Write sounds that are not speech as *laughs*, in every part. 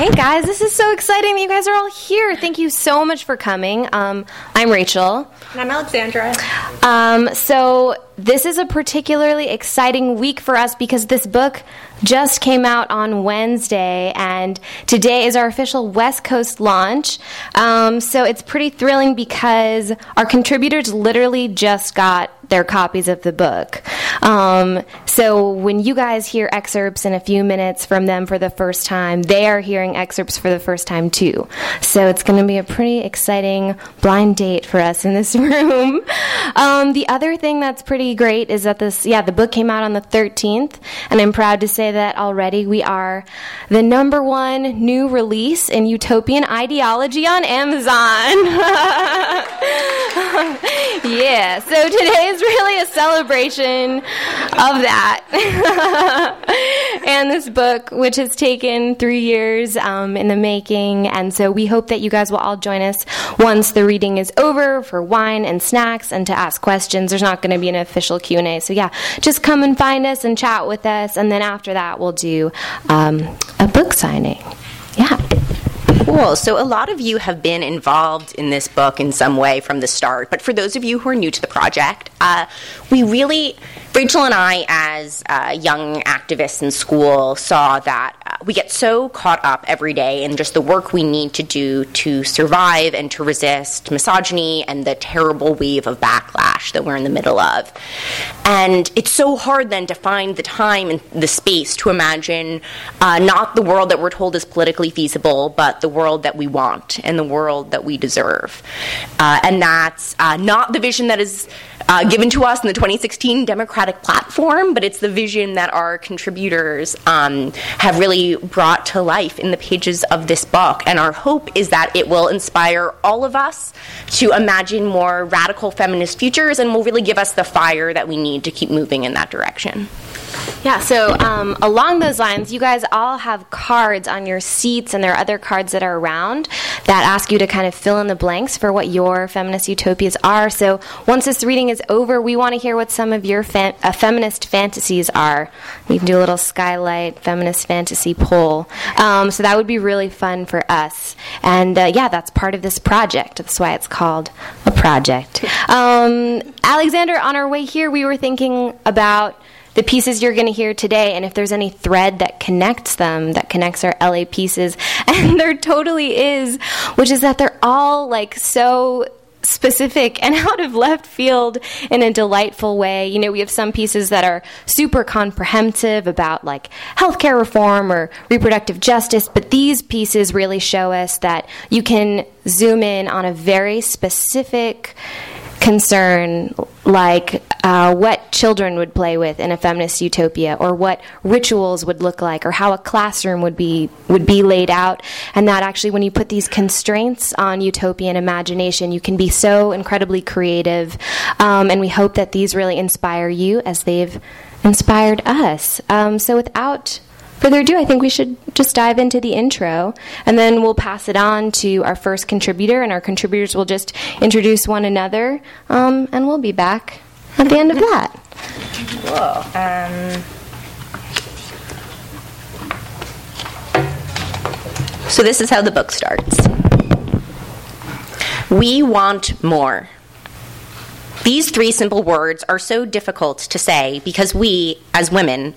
Hey guys, this is so exciting that you guys are all here. Thank you so much for coming. Um, I'm Rachel. And I'm Alexandra. Um, so, this is a particularly exciting week for us because this book just came out on Wednesday, and today is our official West Coast launch. Um, so, it's pretty thrilling because our contributors literally just got their copies of the book. Um, so when you guys hear excerpts in a few minutes from them for the first time, they are hearing excerpts for the first time too. So it's going to be a pretty exciting blind date for us in this *laughs* room. Um, the other thing that's pretty great is that this, yeah, the book came out on the 13th, and I'm proud to say that already we are the number one new release in utopian ideology on Amazon. *laughs* yeah, so today is really a celebration of that. *laughs* and this book, which has taken three years um, in the making, and so we hope that you guys will all join us once the reading is over for wine and snacks and to ask questions. There's not going to be an official Q and A, so yeah, just come and find us and chat with us, and then after that we'll do um, a book signing. Yeah. Cool. So, a lot of you have been involved in this book in some way from the start. But for those of you who are new to the project, uh, we really, Rachel and I, as uh, young activists in school, saw that uh, we get so caught up every day in just the work we need to do to survive and to resist misogyny and the terrible wave of backlash that we're in the middle of. And it's so hard then to find the time and the space to imagine uh, not the world that we're told is politically feasible, but the world that we want and the world that we deserve. Uh, and that's not the vision that is uh, given to us in the 2016 Democratic platform, but it's the vision that our contributors um, have really brought to life in the pages of this book. And our hope is that it will inspire all of us to imagine more radical feminist futures and will really give us the fire that we need to keep moving in that direction. Yeah, so um, along those lines, you guys all have cards on your seats, and there are other cards that are around that ask you to kind of fill in the blanks for what your feminist utopias are. So once this reading is over, we want to hear what some of your fa- uh, feminist fantasies are. You can do a little skylight feminist fantasy poll. Um, so that would be really fun for us. And uh, yeah, that's part of this project. That's why it's called a project. Um, Alexandra, on our way here, we were thinking about the pieces you're going to hear today and if there's any thread that connects them that connects our LA pieces *laughs* and there totally is which is that they're all like so specific and *laughs* out of left field in a delightful way. You know, we have some pieces that are super comprehensive about like healthcare reform or reproductive justice, but these pieces really show us that you can zoom in on a very specific concern like uh, what children would play with in a feminist utopia or what rituals would look like or how a classroom would be would be laid out. And that actually when you put these constraints on utopian imagination you can be so incredibly creative. Um, and we hope that these really inspire you as they've inspired us. Um, so without further ado, I think we should just dive into the intro, and then we'll pass it on to our first contributor, and our contributors will just introduce one another, um, and we'll be back at the end of that. Cool. Um, so this is how the book starts. We want more. These three simple words are so difficult to say because we, as women,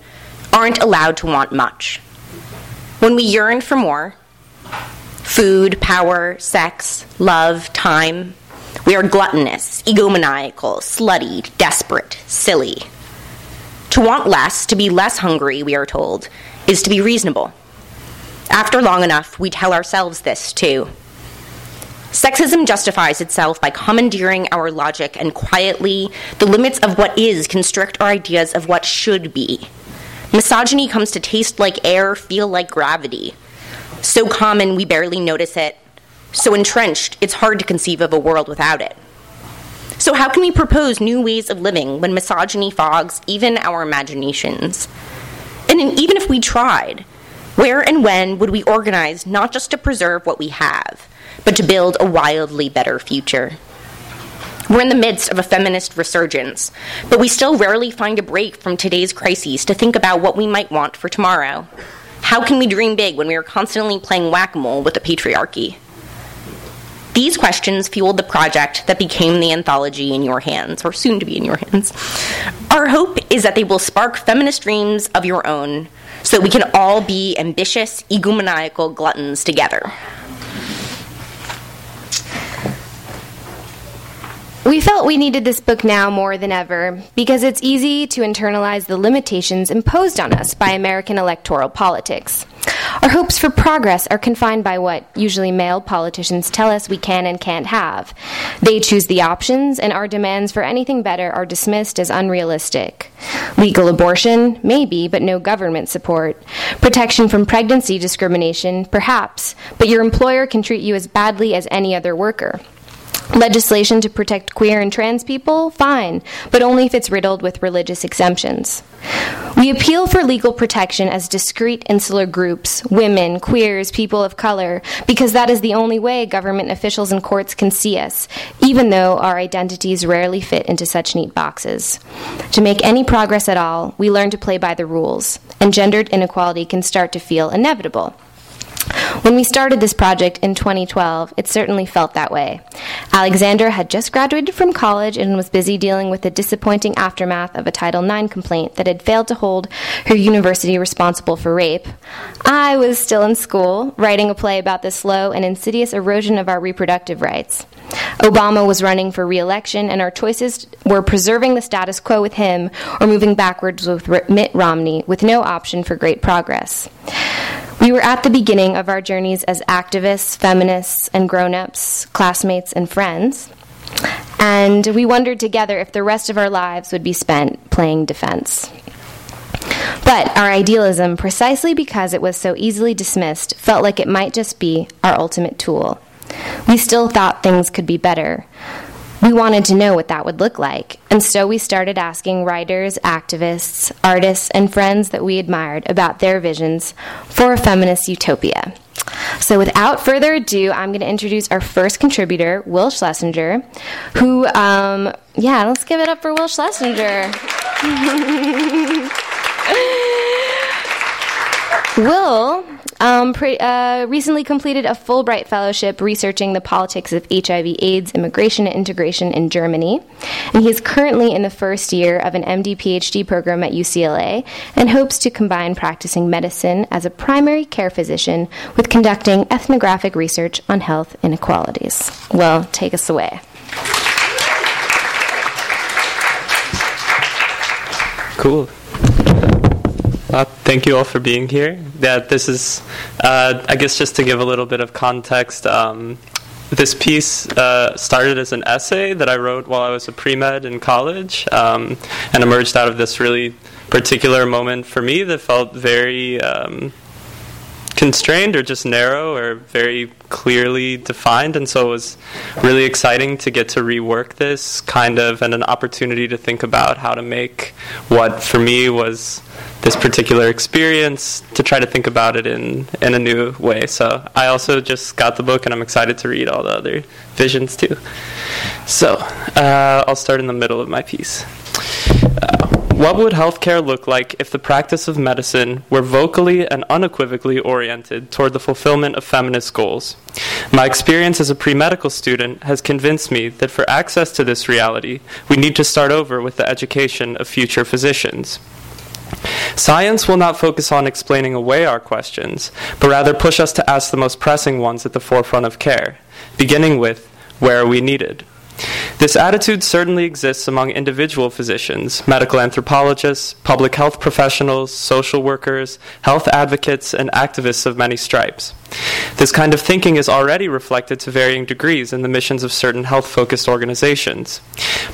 aren't allowed to want much. When we yearn for more food, power, sex, love, time we are gluttonous, egomaniacal, slutty, desperate, silly. To want less, to be less hungry, we are told, is to be reasonable. After long enough, we tell ourselves this too. Sexism justifies itself by commandeering our logic and quietly, the limits of what is constrict our ideas of what should be. Misogyny comes to taste like air, feel like gravity. So common we barely notice it. So entrenched, it's hard to conceive of a world without it. So, how can we propose new ways of living when misogyny fogs even our imaginations? And even if we tried, where and when would we organize not just to preserve what we have, but to build a wildly better future? We're in the midst of a feminist resurgence, but we still rarely find a break from today's crises to think about what we might want for tomorrow. How can we dream big when we are constantly playing whack a mole with the patriarchy? These questions fueled the project that became the anthology in your hands, or soon to be in your hands. Our hope is that they will spark feminist dreams of your own so that we can all be ambitious, egomaniacal gluttons together. We felt we needed this book now more than ever because it's easy to internalize the limitations imposed on us by American electoral politics. Our hopes for progress are confined by what usually male politicians tell us we can and can't have. They choose the options, and our demands for anything better are dismissed as unrealistic. Legal abortion, maybe, but no government support. Protection from pregnancy discrimination, perhaps, but your employer can treat you as badly as any other worker. Legislation to protect queer and trans people? Fine, but only if it's riddled with religious exemptions. We appeal for legal protection as discrete insular groups, women, queers, people of color, because that is the only way government officials and courts can see us, even though our identities rarely fit into such neat boxes. To make any progress at all, we learn to play by the rules, and gendered inequality can start to feel inevitable. When we started this project in 2012, it certainly felt that way. Alexandra had just graduated from college and was busy dealing with the disappointing aftermath of a Title IX complaint that had failed to hold her university responsible for rape. I was still in school, writing a play about the slow and insidious erosion of our reproductive rights. Obama was running for re election, and our choices were preserving the status quo with him or moving backwards with Mitt Romney, with no option for great progress. We were at the beginning of our journeys as activists, feminists, and grown ups, classmates, and friends. And we wondered together if the rest of our lives would be spent playing defense. But our idealism, precisely because it was so easily dismissed, felt like it might just be our ultimate tool. We still thought things could be better. We wanted to know what that would look like, and so we started asking writers, activists, artists, and friends that we admired about their visions for a feminist utopia. So, without further ado, I'm going to introduce our first contributor, Will Schlesinger, who, um, yeah, let's give it up for Will Schlesinger. *laughs* Will um, pre- uh, recently completed a Fulbright Fellowship researching the politics of HIV AIDS immigration and integration in Germany. And he is currently in the first year of an MD PhD program at UCLA and hopes to combine practicing medicine as a primary care physician with conducting ethnographic research on health inequalities. Will, take us away. Cool. Uh, thank you all for being here. Yeah, this is, uh, I guess, just to give a little bit of context. Um, this piece uh, started as an essay that I wrote while I was a pre med in college um, and emerged out of this really particular moment for me that felt very um, constrained or just narrow or very clearly defined. And so it was really exciting to get to rework this kind of and an opportunity to think about how to make what for me was this particular experience to try to think about it in, in a new way. So I also just got the book and I'm excited to read all the other visions too. So uh, I'll start in the middle of my piece. What would healthcare look like if the practice of medicine were vocally and unequivocally oriented toward the fulfillment of feminist goals? My experience as a pre medical student has convinced me that for access to this reality, we need to start over with the education of future physicians. Science will not focus on explaining away our questions, but rather push us to ask the most pressing ones at the forefront of care, beginning with where are we needed? This attitude certainly exists among individual physicians, medical anthropologists, public health professionals, social workers, health advocates, and activists of many stripes. This kind of thinking is already reflected to varying degrees in the missions of certain health focused organizations.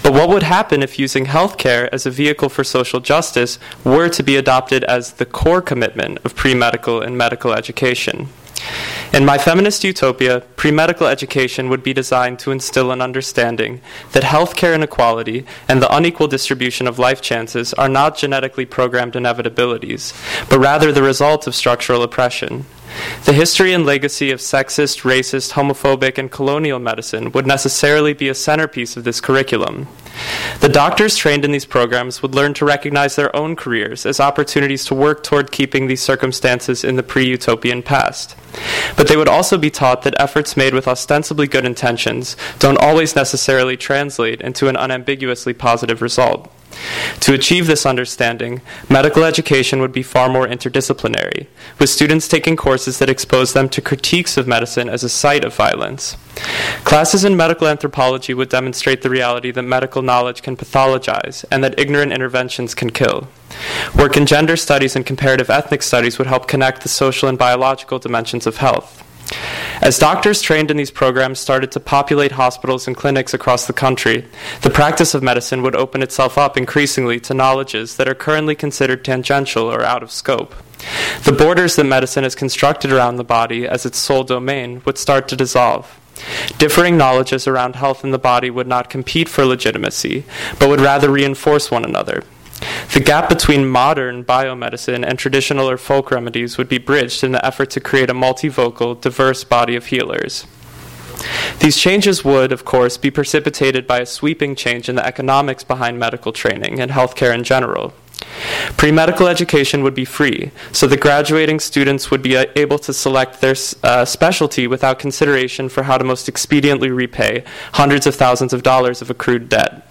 But what would happen if using healthcare as a vehicle for social justice were to be adopted as the core commitment of pre medical and medical education? In my feminist utopia, pre medical education would be designed to instill an understanding that healthcare inequality and the unequal distribution of life chances are not genetically programmed inevitabilities, but rather the result of structural oppression. The history and legacy of sexist, racist, homophobic, and colonial medicine would necessarily be a centerpiece of this curriculum. The doctors trained in these programs would learn to recognize their own careers as opportunities to work toward keeping these circumstances in the pre utopian past. But they would also be taught that efforts made with ostensibly good intentions don't always necessarily translate into an unambiguously positive result. To achieve this understanding, medical education would be far more interdisciplinary, with students taking courses that expose them to critiques of medicine as a site of violence. Classes in medical anthropology would demonstrate the reality that medical knowledge can pathologize and that ignorant interventions can kill. Work in gender studies and comparative ethnic studies would help connect the social and biological dimensions of health. As doctors trained in these programs started to populate hospitals and clinics across the country, the practice of medicine would open itself up increasingly to knowledges that are currently considered tangential or out of scope. The borders that medicine has constructed around the body as its sole domain would start to dissolve. Differing knowledges around health in the body would not compete for legitimacy, but would rather reinforce one another. The gap between modern biomedicine and traditional or folk remedies would be bridged in the effort to create a multivocal, diverse body of healers. These changes would, of course, be precipitated by a sweeping change in the economics behind medical training and healthcare in general. Pre medical education would be free, so the graduating students would be uh, able to select their uh, specialty without consideration for how to most expediently repay hundreds of thousands of dollars of accrued debt.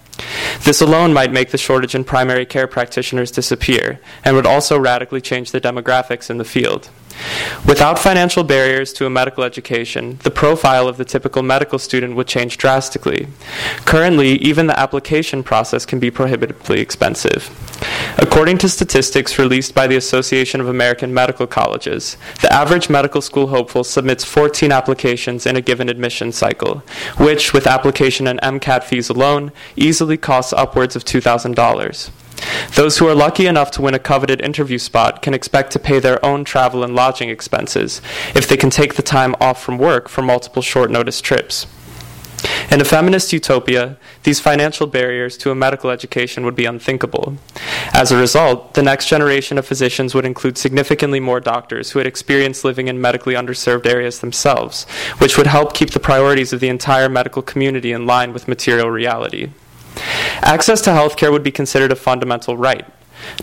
This alone might make the shortage in primary care practitioners disappear and would also radically change the demographics in the field. Without financial barriers to a medical education, the profile of the typical medical student would change drastically. Currently, even the application process can be prohibitively expensive. According to statistics released by the Association of American Medical Colleges, the average medical school hopeful submits 14 applications in a given admission cycle, which, with application and MCAT fees alone, easily costs upwards of $2,000. Those who are lucky enough to win a coveted interview spot can expect to pay their own travel and lodging expenses if they can take the time off from work for multiple short notice trips. In a feminist utopia, these financial barriers to a medical education would be unthinkable. As a result, the next generation of physicians would include significantly more doctors who had experience living in medically underserved areas themselves, which would help keep the priorities of the entire medical community in line with material reality. Access to healthcare would be considered a fundamental right.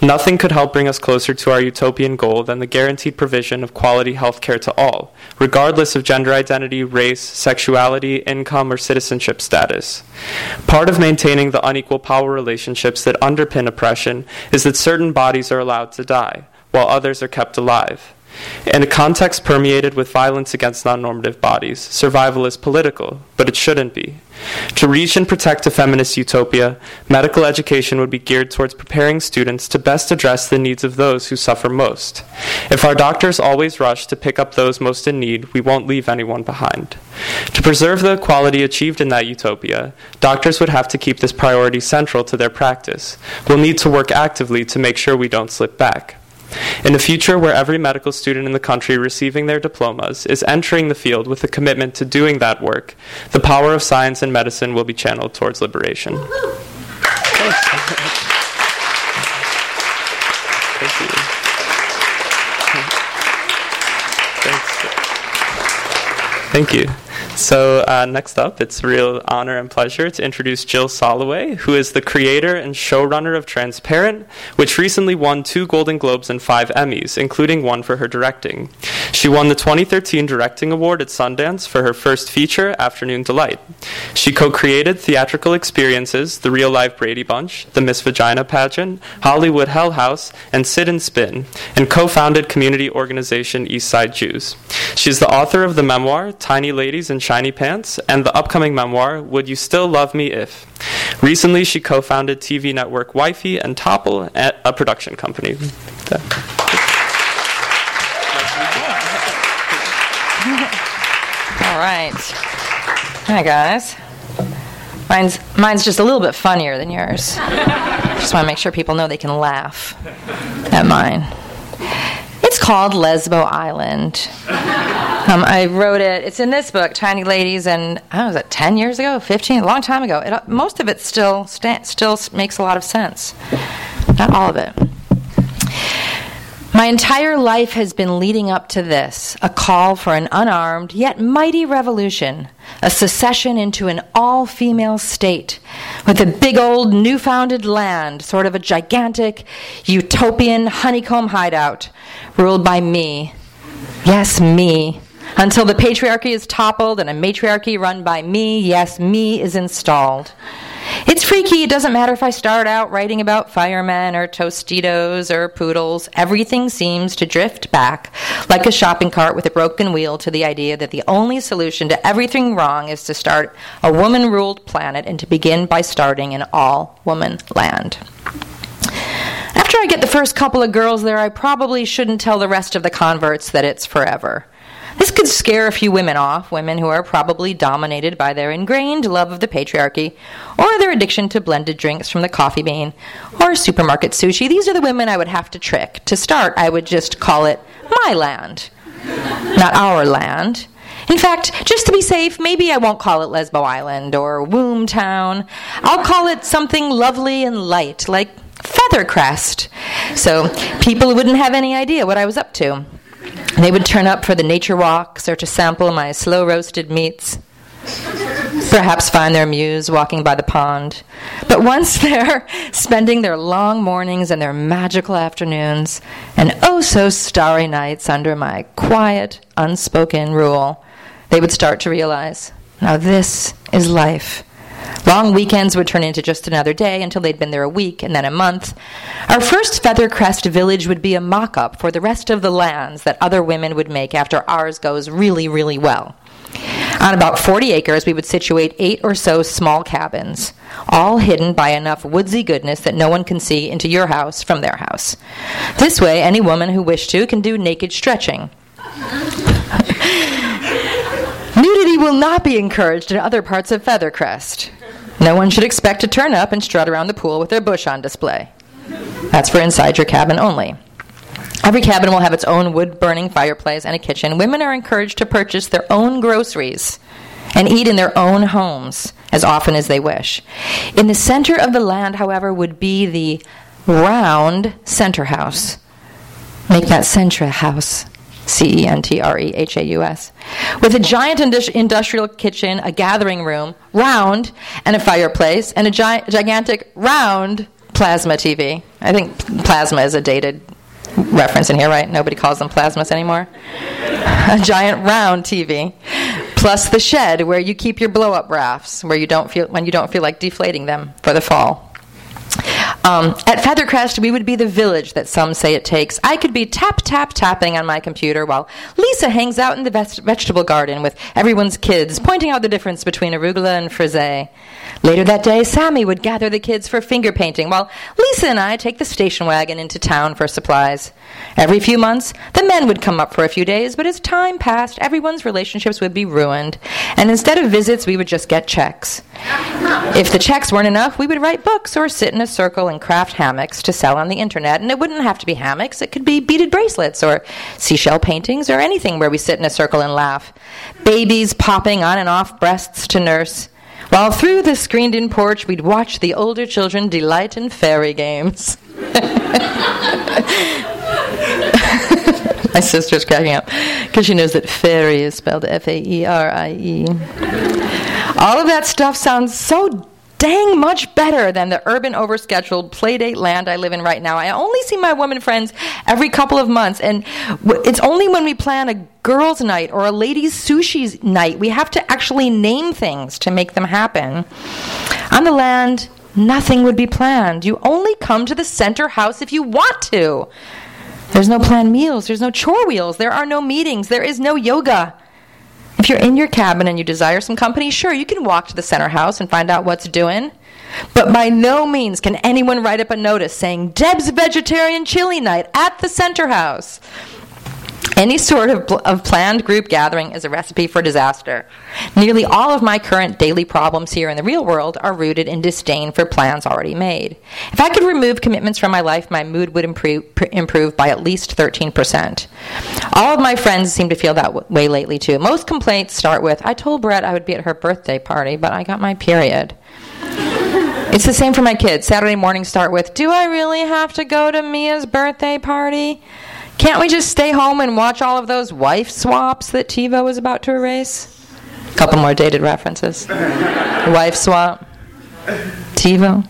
Nothing could help bring us closer to our utopian goal than the guaranteed provision of quality health care to all, regardless of gender identity, race, sexuality, income, or citizenship status. Part of maintaining the unequal power relationships that underpin oppression is that certain bodies are allowed to die, while others are kept alive. In a context permeated with violence against non normative bodies, survival is political, but it shouldn't be. To reach and protect a feminist utopia, medical education would be geared towards preparing students to best address the needs of those who suffer most. If our doctors always rush to pick up those most in need, we won't leave anyone behind. To preserve the equality achieved in that utopia, doctors would have to keep this priority central to their practice. We'll need to work actively to make sure we don't slip back. In a future where every medical student in the country receiving their diplomas is entering the field with a commitment to doing that work, the power of science and medicine will be channeled towards liberation. Thank you. So, uh, next up, it's a real honor and pleasure to introduce Jill Soloway, who is the creator and showrunner of Transparent, which recently won two Golden Globes and five Emmys, including one for her directing. She won the 2013 Directing Award at Sundance for her first feature, Afternoon Delight. She co created theatrical experiences The Real Life Brady Bunch, The Miss Vagina Pageant, Hollywood Hell House, and Sit and Spin, and co founded community organization Eastside Jews. She's the author of the memoir Tiny Ladies in Shiny Pants and the upcoming memoir Would You Still Love Me If? Recently, she co founded TV network Wifey and Topple, a production company. *laughs* All right. Hi, guys. Mine's, mine's just a little bit funnier than yours. *laughs* just want to make sure people know they can laugh at mine. It's called Lesbo Island. Um, I wrote it. It's in this book, Tiny Ladies, and I was it ten years ago, fifteen, a long time ago. It, most of it still sta- still makes a lot of sense. Not all of it. My entire life has been leading up to this a call for an unarmed yet mighty revolution, a secession into an all female state with a big old new-founded land, sort of a gigantic utopian honeycomb hideout, ruled by me. Yes, me. Until the patriarchy is toppled and a matriarchy run by me, yes, me is installed. It's freaky. It doesn't matter if I start out writing about firemen or Tostitos or poodles. Everything seems to drift back like a shopping cart with a broken wheel to the idea that the only solution to everything wrong is to start a woman ruled planet and to begin by starting an all woman land. After I get the first couple of girls there, I probably shouldn't tell the rest of the converts that it's forever. This could scare a few women off, women who are probably dominated by their ingrained love of the patriarchy or their addiction to blended drinks from the coffee bean or supermarket sushi. These are the women I would have to trick. To start, I would just call it my land, not our land. In fact, just to be safe, maybe I won't call it Lesbo Island or Womb Town. I'll call it something lovely and light, like Feathercrest. So people wouldn't have any idea what I was up to. They would turn up for the nature walks or to sample my slow roasted meats. Perhaps find their muse walking by the pond. But once *laughs* there, spending their long mornings and their magical afternoons and oh so starry nights under my quiet, unspoken rule, they would start to realize now this is life. Long weekends would turn into just another day until they'd been there a week and then a month. Our first Feathercrest village would be a mock up for the rest of the lands that other women would make after ours goes really, really well. On about 40 acres, we would situate eight or so small cabins, all hidden by enough woodsy goodness that no one can see into your house from their house. This way, any woman who wished to can do naked stretching. *laughs* Nudity will not be encouraged in other parts of Feathercrest. No one should expect to turn up and strut around the pool with their bush on display. That's for inside your cabin only. Every cabin will have its own wood burning fireplace and a kitchen. Women are encouraged to purchase their own groceries and eat in their own homes as often as they wish. In the center of the land, however, would be the round center house. Make that center house. C E N T R E H A U S, with a giant industrial kitchen, a gathering room, round, and a fireplace, and a gi- gigantic round plasma TV. I think plasma is a dated reference in here, right? Nobody calls them plasmas anymore. *laughs* A giant round TV, plus the shed where you keep your blow-up rafts, where you don't feel when you don't feel like deflating them for the fall. Um, at Feathercrest, we would be the village that some say it takes. I could be tap, tap, tapping on my computer while Lisa hangs out in the vegetable garden with everyone's kids, pointing out the difference between arugula and frisee. Later that day, Sammy would gather the kids for finger painting, while Lisa and I take the station wagon into town for supplies. Every few months, the men would come up for a few days, but as time passed, everyone's relationships would be ruined, and instead of visits, we would just get checks. If the checks weren't enough, we would write books or sit in a circle and craft hammocks to sell on the internet. And it wouldn't have to be hammocks, it could be beaded bracelets or seashell paintings or anything where we sit in a circle and laugh. Babies popping on and off breasts to nurse. While through the screened in porch, we'd watch the older children delight in fairy games. *laughs* My sister's cracking up because she knows that fairy is spelled F A E R I E. All of that stuff sounds so dang much better than the urban overscheduled playdate land I live in right now. I only see my women friends every couple of months, and it's only when we plan a girls' night or a ladies' sushi night we have to actually name things to make them happen. On the land, nothing would be planned. You only come to the center house if you want to. There's no planned meals, there's no chore wheels, there are no meetings, there is no yoga. If you're in your cabin and you desire some company, sure, you can walk to the center house and find out what's doing. But by no means can anyone write up a notice saying Deb's vegetarian chili night at the center house. Any sort of, of planned group gathering is a recipe for disaster. Nearly all of my current daily problems here in the real world are rooted in disdain for plans already made. If I could remove commitments from my life, my mood would improve, improve by at least 13%. All of my friends seem to feel that way lately, too. Most complaints start with I told Brett I would be at her birthday party, but I got my period. It's the same for my kids. Saturday mornings start with Do I really have to go to Mia's birthday party? Can't we just stay home and watch all of those wife swaps that TiVo was about to erase? A couple more dated references. *laughs* wife swap. TiVo.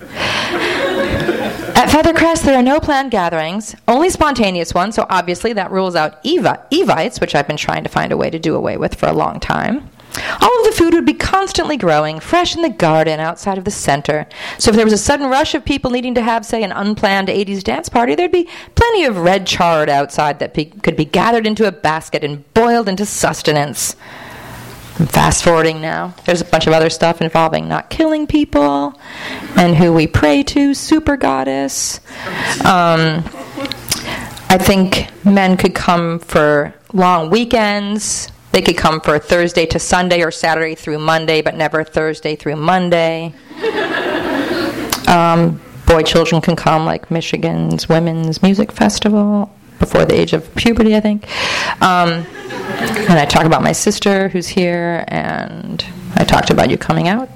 At Feathercrest, there are no planned gatherings, only spontaneous ones, so obviously that rules out Eva, Evites, which I've been trying to find a way to do away with for a long time. All of the food would be constantly growing, fresh in the garden outside of the center. So if there was a sudden rush of people needing to have, say, an unplanned 80s dance party, there'd be plenty of red chard outside that could be gathered into a basket and boiled into sustenance. I'm fast forwarding now. There's a bunch of other stuff involving not killing people and who we pray to, super goddess. Um, I think men could come for long weekends. They could come for Thursday to Sunday or Saturday through Monday, but never Thursday through Monday. Um, boy children can come, like Michigan's Women's Music Festival before the age of puberty, I think. Um, and I talk about my sister who's here, and I talked about you coming out.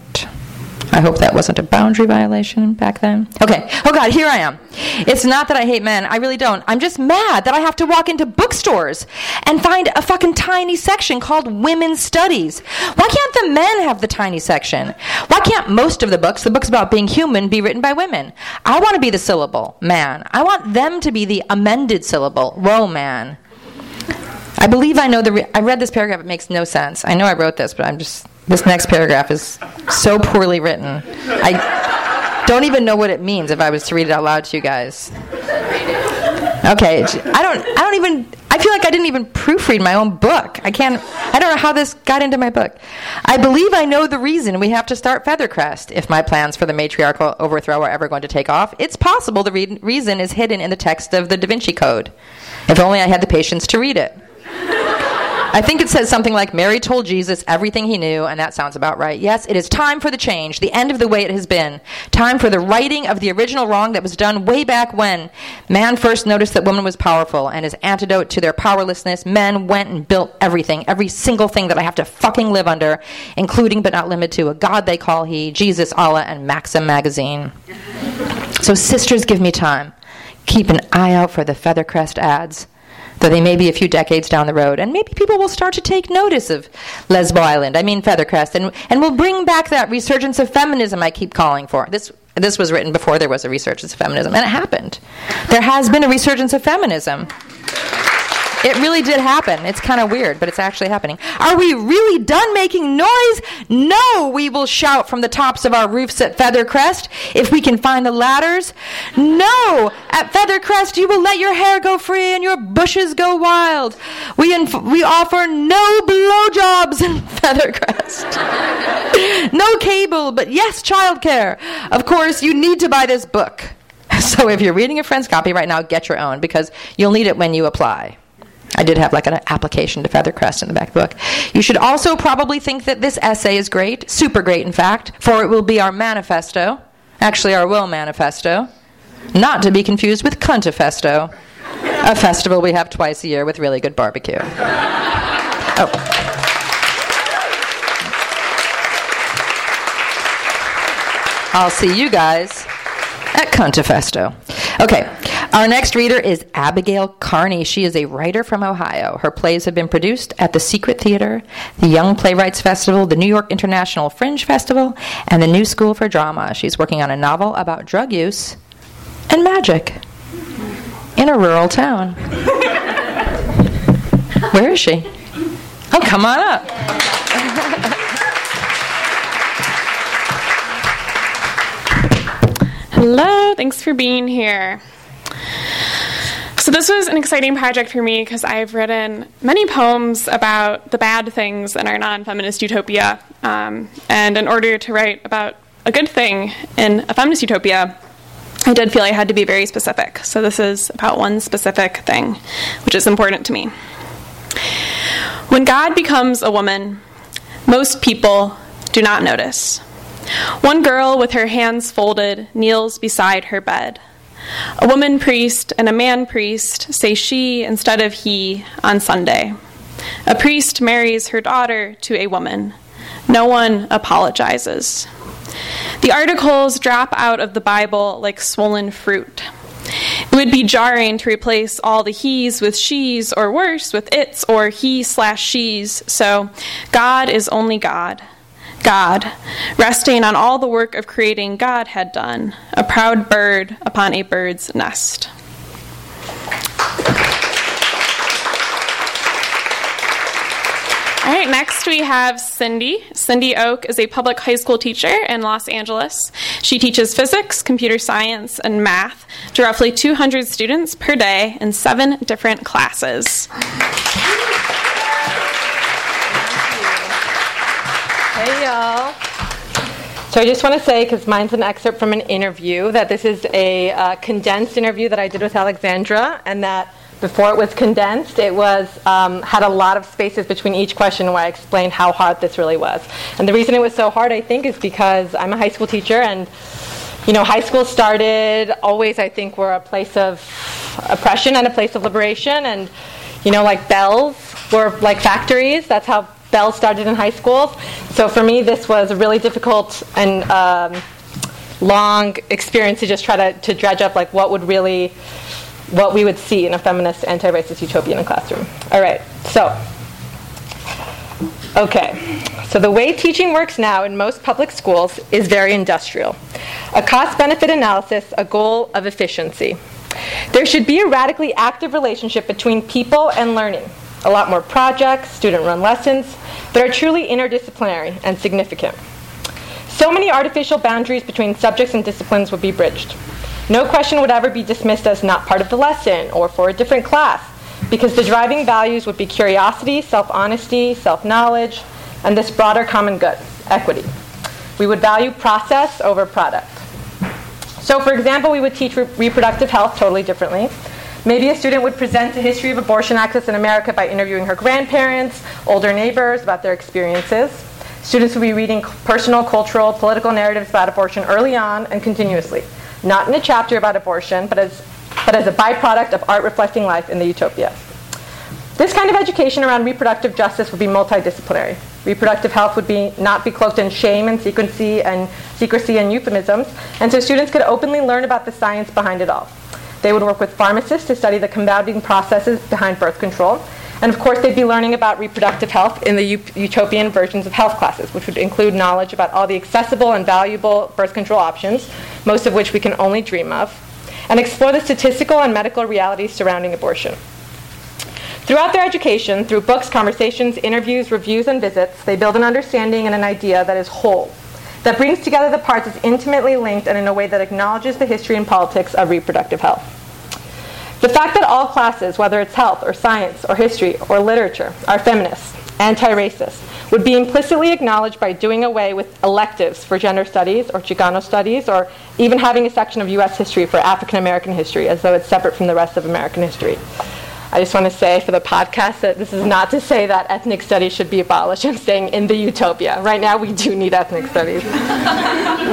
I hope that wasn't a boundary violation back then. Okay. Oh God, here I am. It's not that I hate men. I really don't. I'm just mad that I have to walk into bookstores and find a fucking tiny section called women's studies. Why can't the men have the tiny section? Why can't most of the books, the books about being human, be written by women? I want to be the syllable, man. I want them to be the amended syllable, roman. I believe I know the. Re- I read this paragraph. It makes no sense. I know I wrote this, but I'm just. This next paragraph is so poorly written. I don't even know what it means if I was to read it out loud to you guys. Okay, I don't. I don't even. I feel like I didn't even proofread my own book. I can't. I don't know how this got into my book. I believe I know the reason we have to start Feathercrest. If my plans for the matriarchal overthrow are ever going to take off, it's possible the re- reason is hidden in the text of the Da Vinci Code. If only I had the patience to read it. I think it says something like Mary told Jesus everything he knew, and that sounds about right. Yes, it is time for the change, the end of the way it has been. Time for the righting of the original wrong that was done way back when man first noticed that woman was powerful, and as antidote to their powerlessness, men went and built everything, every single thing that I have to fucking live under, including but not limited to a God they call He, Jesus, Allah, and Maxim magazine. So, sisters, give me time. Keep an eye out for the Feathercrest ads though they may be a few decades down the road. And maybe people will start to take notice of Lesbo Island, I mean Feathercrest, and, and we'll bring back that resurgence of feminism I keep calling for. This, this was written before there was a resurgence of feminism, and it happened. There has been a resurgence of feminism. It really did happen. It's kind of weird, but it's actually happening. Are we really done making noise? No, we will shout from the tops of our roofs at Feathercrest if we can find the ladders. No, at Feathercrest you will let your hair go free and your bushes go wild. We inf- we offer no blowjobs in *laughs* Feathercrest. *laughs* no cable, but yes, childcare. Of course, you need to buy this book. *laughs* So if you're reading a friend's copy right now, get your own because you'll need it when you apply. I did have like an application to Feathercrest in the back book. You should also probably think that this essay is great, super great, in fact, for it will be our manifesto, actually, our will manifesto, not to be confused with Cuntifesto, a festival we have twice a year with really good barbecue. Oh. I'll see you guys at Cuntifesto. Okay, our next reader is Abigail Carney. She is a writer from Ohio. Her plays have been produced at the Secret Theater, the Young Playwrights Festival, the New York International Fringe Festival, and the New School for Drama. She's working on a novel about drug use and magic in a rural town. *laughs* Where is she? Oh, come on up. Hello, thanks for being here. So, this was an exciting project for me because I've written many poems about the bad things in our non feminist utopia. Um, and in order to write about a good thing in a feminist utopia, I did feel I had to be very specific. So, this is about one specific thing, which is important to me. When God becomes a woman, most people do not notice. One girl with her hands folded kneels beside her bed. A woman priest and a man priest say she instead of he on Sunday. A priest marries her daughter to a woman. No one apologizes. The articles drop out of the Bible like swollen fruit. It would be jarring to replace all the he's with she's, or worse, with it's or he slash she's. So, God is only God. God, resting on all the work of creating God had done, a proud bird upon a bird's nest. All right, next we have Cindy. Cindy Ok is a public high school teacher in Los Angeles. She teaches physics, computer science, and math to roughly 200 students per day in seven different classes. Hey, y'all. So I just want to say, because mine's an excerpt from an interview, that this is a uh, condensed interview that I did with Alexandra, and that before it was condensed, it was um, had a lot of spaces between each question where I explained how hard this really was. And the reason it was so hard, I think, is because I'm a high school teacher, and you know, high school started always, I think, were a place of oppression and a place of liberation, and you know, like bells were like factories. That's how bells started in high schools. So for me, this was a really difficult and um, long experience to just try to, to dredge up like what would really what we would see in a feminist anti-racist utopia in a classroom. All right, so okay, so the way teaching works now in most public schools is very industrial. A cost-benefit analysis, a goal of efficiency. There should be a radically active relationship between people and learning. A lot more projects, student-run lessons that are truly interdisciplinary and significant. So many artificial boundaries between subjects and disciplines would be bridged. No question would ever be dismissed as not part of the lesson or for a different class, because the driving values would be curiosity, self honesty, self knowledge, and this broader common good, equity. We would value process over product. So, for example, we would teach re- reproductive health totally differently. Maybe a student would present a history of abortion access in America by interviewing her grandparents, older neighbors about their experiences. Students would be reading personal, cultural, political narratives about abortion early on and continuously not in a chapter about abortion, but as, but as a byproduct of art reflecting life in the utopia. This kind of education around reproductive justice would be multidisciplinary. Reproductive health would be not be cloaked in shame and secrecy and secrecy and euphemisms, and so students could openly learn about the science behind it all. They would work with pharmacists to study the compounding processes behind birth control, and of course, they'd be learning about reproductive health in the utopian versions of health classes, which would include knowledge about all the accessible and valuable birth control options, most of which we can only dream of, and explore the statistical and medical realities surrounding abortion. Throughout their education, through books, conversations, interviews, reviews, and visits, they build an understanding and an idea that is whole, that brings together the parts as intimately linked and in a way that acknowledges the history and politics of reproductive health. The fact that all classes, whether it's health or science or history or literature, are feminist, anti racist, would be implicitly acknowledged by doing away with electives for gender studies or Chicano studies, or even having a section of U.S. history for African American history as though it's separate from the rest of American history. I just want to say for the podcast that this is not to say that ethnic studies should be abolished. I'm saying in the utopia. Right now, we do need ethnic studies. *laughs*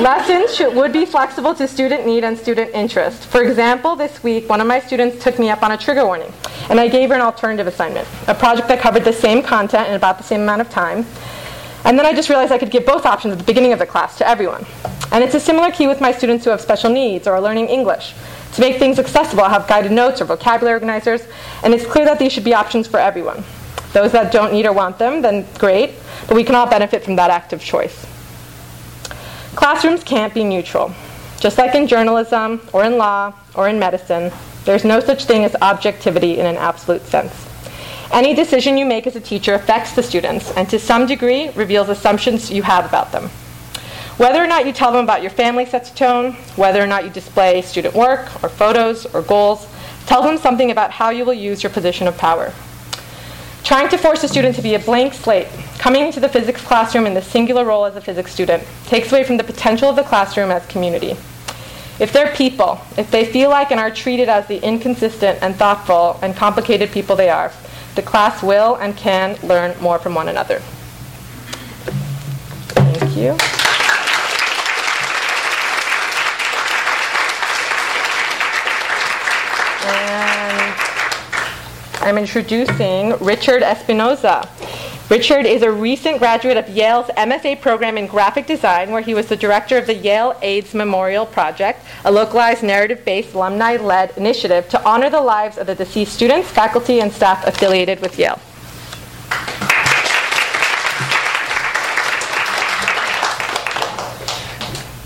Lessons should, would be flexible to student need and student interest. For example, this week, one of my students took me up on a trigger warning, and I gave her an alternative assignment, a project that covered the same content in about the same amount of time. And then I just realized I could give both options at the beginning of the class to everyone. And it's a similar key with my students who have special needs or are learning English. To make things accessible, I have guided notes or vocabulary organizers, and it's clear that these should be options for everyone. Those that don't need or want them, then great, but we can all benefit from that active choice. Classrooms can't be neutral. Just like in journalism, or in law, or in medicine, there's no such thing as objectivity in an absolute sense. Any decision you make as a teacher affects the students and to some degree reveals assumptions you have about them. Whether or not you tell them about your family sets a tone, whether or not you display student work or photos or goals, tell them something about how you will use your position of power. Trying to force a student to be a blank slate, coming into the physics classroom in the singular role as a physics student, takes away from the potential of the classroom as community. If they're people, if they feel like and are treated as the inconsistent and thoughtful and complicated people they are, the class will and can learn more from one another. Thank you. I'm introducing Richard Espinoza. Richard is a recent graduate of Yale's MFA program in graphic design, where he was the director of the Yale AIDS Memorial Project, a localized narrative based alumni led initiative to honor the lives of the deceased students, faculty, and staff affiliated with Yale.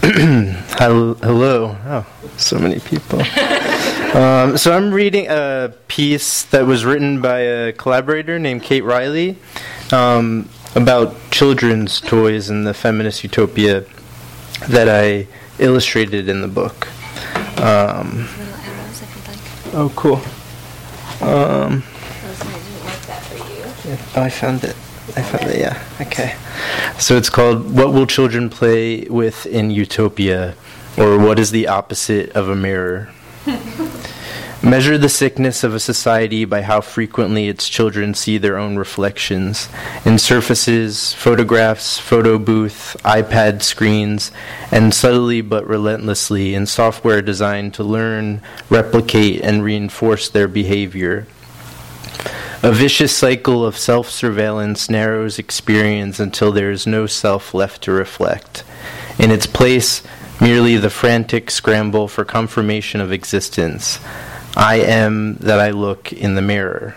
*clears throat* Hello. Oh, so many people. *laughs* um, so I'm reading a piece that was written by a collaborator named Kate Riley um, about children's toys and the feminist utopia that I illustrated in the book. Um, oh, cool. Um, I didn't like that for you. I found it. I found it, yeah. Okay. So it's called What Will Children Play With in Utopia? Or What is the Opposite of a Mirror? *laughs* Measure the sickness of a society by how frequently its children see their own reflections in surfaces, photographs, photo booth, iPad screens, and subtly but relentlessly in software designed to learn, replicate, and reinforce their behavior. A vicious cycle of self surveillance narrows experience until there is no self left to reflect. In its place, merely the frantic scramble for confirmation of existence. I am that I look in the mirror.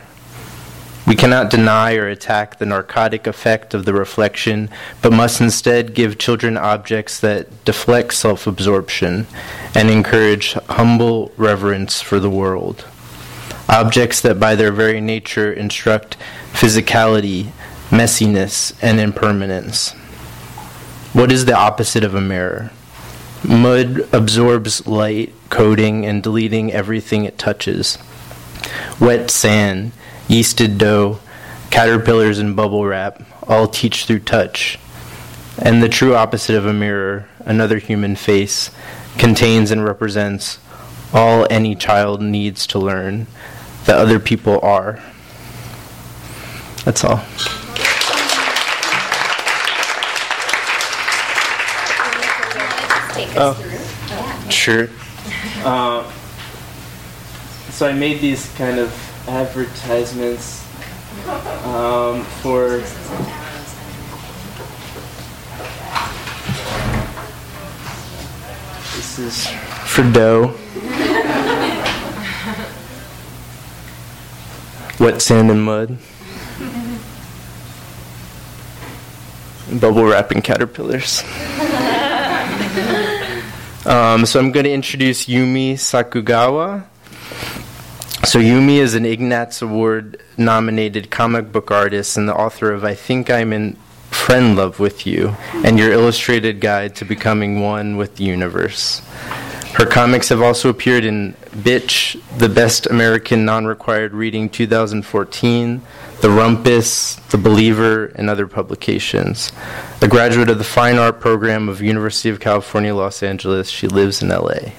We cannot deny or attack the narcotic effect of the reflection, but must instead give children objects that deflect self absorption and encourage humble reverence for the world objects that by their very nature instruct physicality, messiness, and impermanence. What is the opposite of a mirror? Mud absorbs light, coating and deleting everything it touches. Wet sand, yeasted dough, caterpillars and bubble wrap all teach through touch. And the true opposite of a mirror, another human face, contains and represents all any child needs to learn that other people are. That's all. Oh, sure. Uh, so I made these kind of advertisements um, for. This is for dough. wet sand and mud. Bubble wrapping caterpillars. *laughs* um, so I'm going to introduce Yumi Sakugawa. So Yumi is an Ignatz Award nominated comic book artist and the author of I Think I'm in Friend Love with You and Your Illustrated Guide to Becoming One with the Universe. Her comics have also appeared in Bitch, The Best American Non Required Reading 2014, The Rumpus, The Believer, and other publications. A graduate of the Fine Art Program of University of California, Los Angeles, she lives in LA.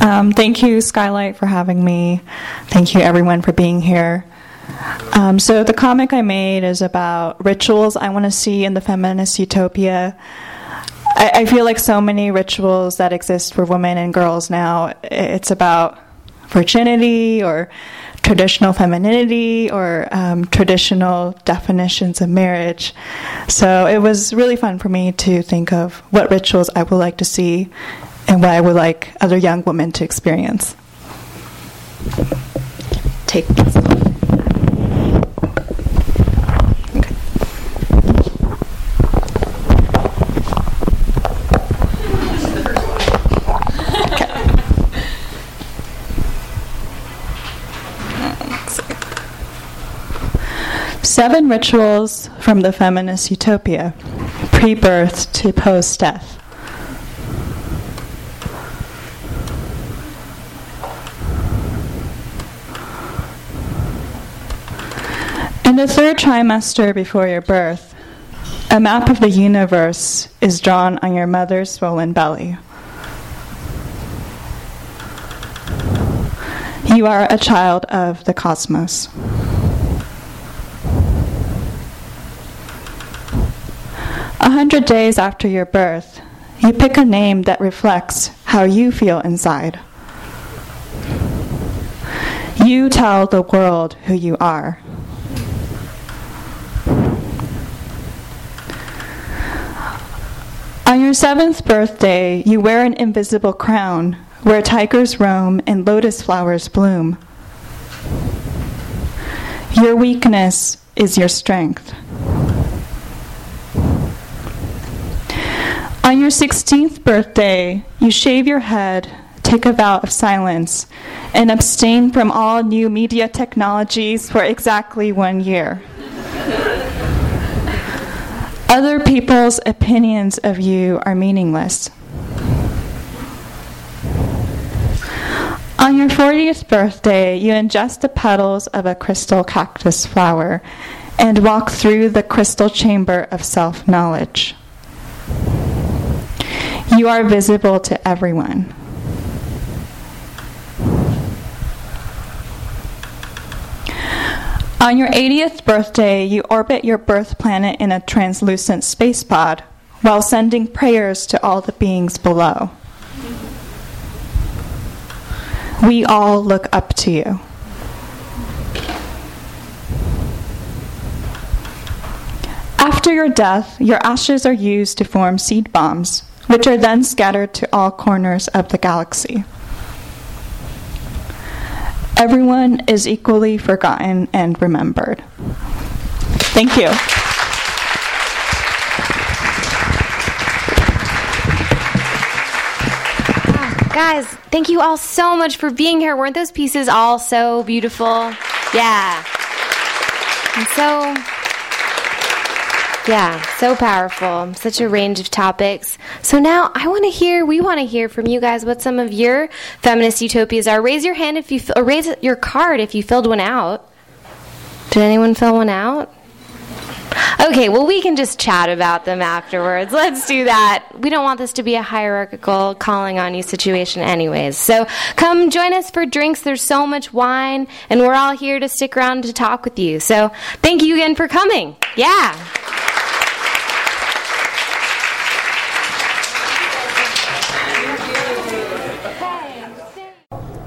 Um, thank you, Skylight, for having me. Thank you, everyone, for being here. Um, so the comic I made is about rituals I want to see in the feminist utopia. I, I, feel like so many rituals that exist for women and girls now, it's about virginity or traditional femininity or um, traditional definitions of marriage. So it was really fun for me to think of what rituals I would like to see and what I would like other young women to experience. Take this. Seven rituals from the feminist utopia, pre birth to post death. In the third trimester before your birth, a map of the universe is drawn on your mother's swollen belly. You are a child of the cosmos. Hundred days after your birth, you pick a name that reflects how you feel inside. You tell the world who you are. On your seventh birthday, you wear an invisible crown where tigers roam and lotus flowers bloom. Your weakness is your strength. On your 16th birthday, you shave your head, take a vow of silence, and abstain from all new media technologies for exactly one year. Other people's opinions of you are meaningless. On your 40th birthday, you ingest the petals of a crystal cactus flower and walk through the crystal chamber of self knowledge. You are visible to everyone. On your 80th birthday, you orbit your birth planet in a translucent space pod while sending prayers to all the beings below. We all look up to you. After your death, your ashes are used to form seed bombs, which are then scattered to all corners of the galaxy. Everyone is equally forgotten and remembered. Thank you. Guys, thank you all so much for being here. Weren't those pieces all so beautiful? Yeah. And so yeah, so powerful. Such a range of topics. So now I want to hear, we want to hear from you guys what some of your feminist utopias are. Raise your hand if you, or uh, raise your card if you filled one out. Did anyone fill one out? Okay, well, we can just chat about them afterwards. Let's do that. We don't want this to be a hierarchical calling on you situation, anyways. So come join us for drinks. There's so much wine, and we're all here to stick around to talk with you. So thank you again for coming. Yeah.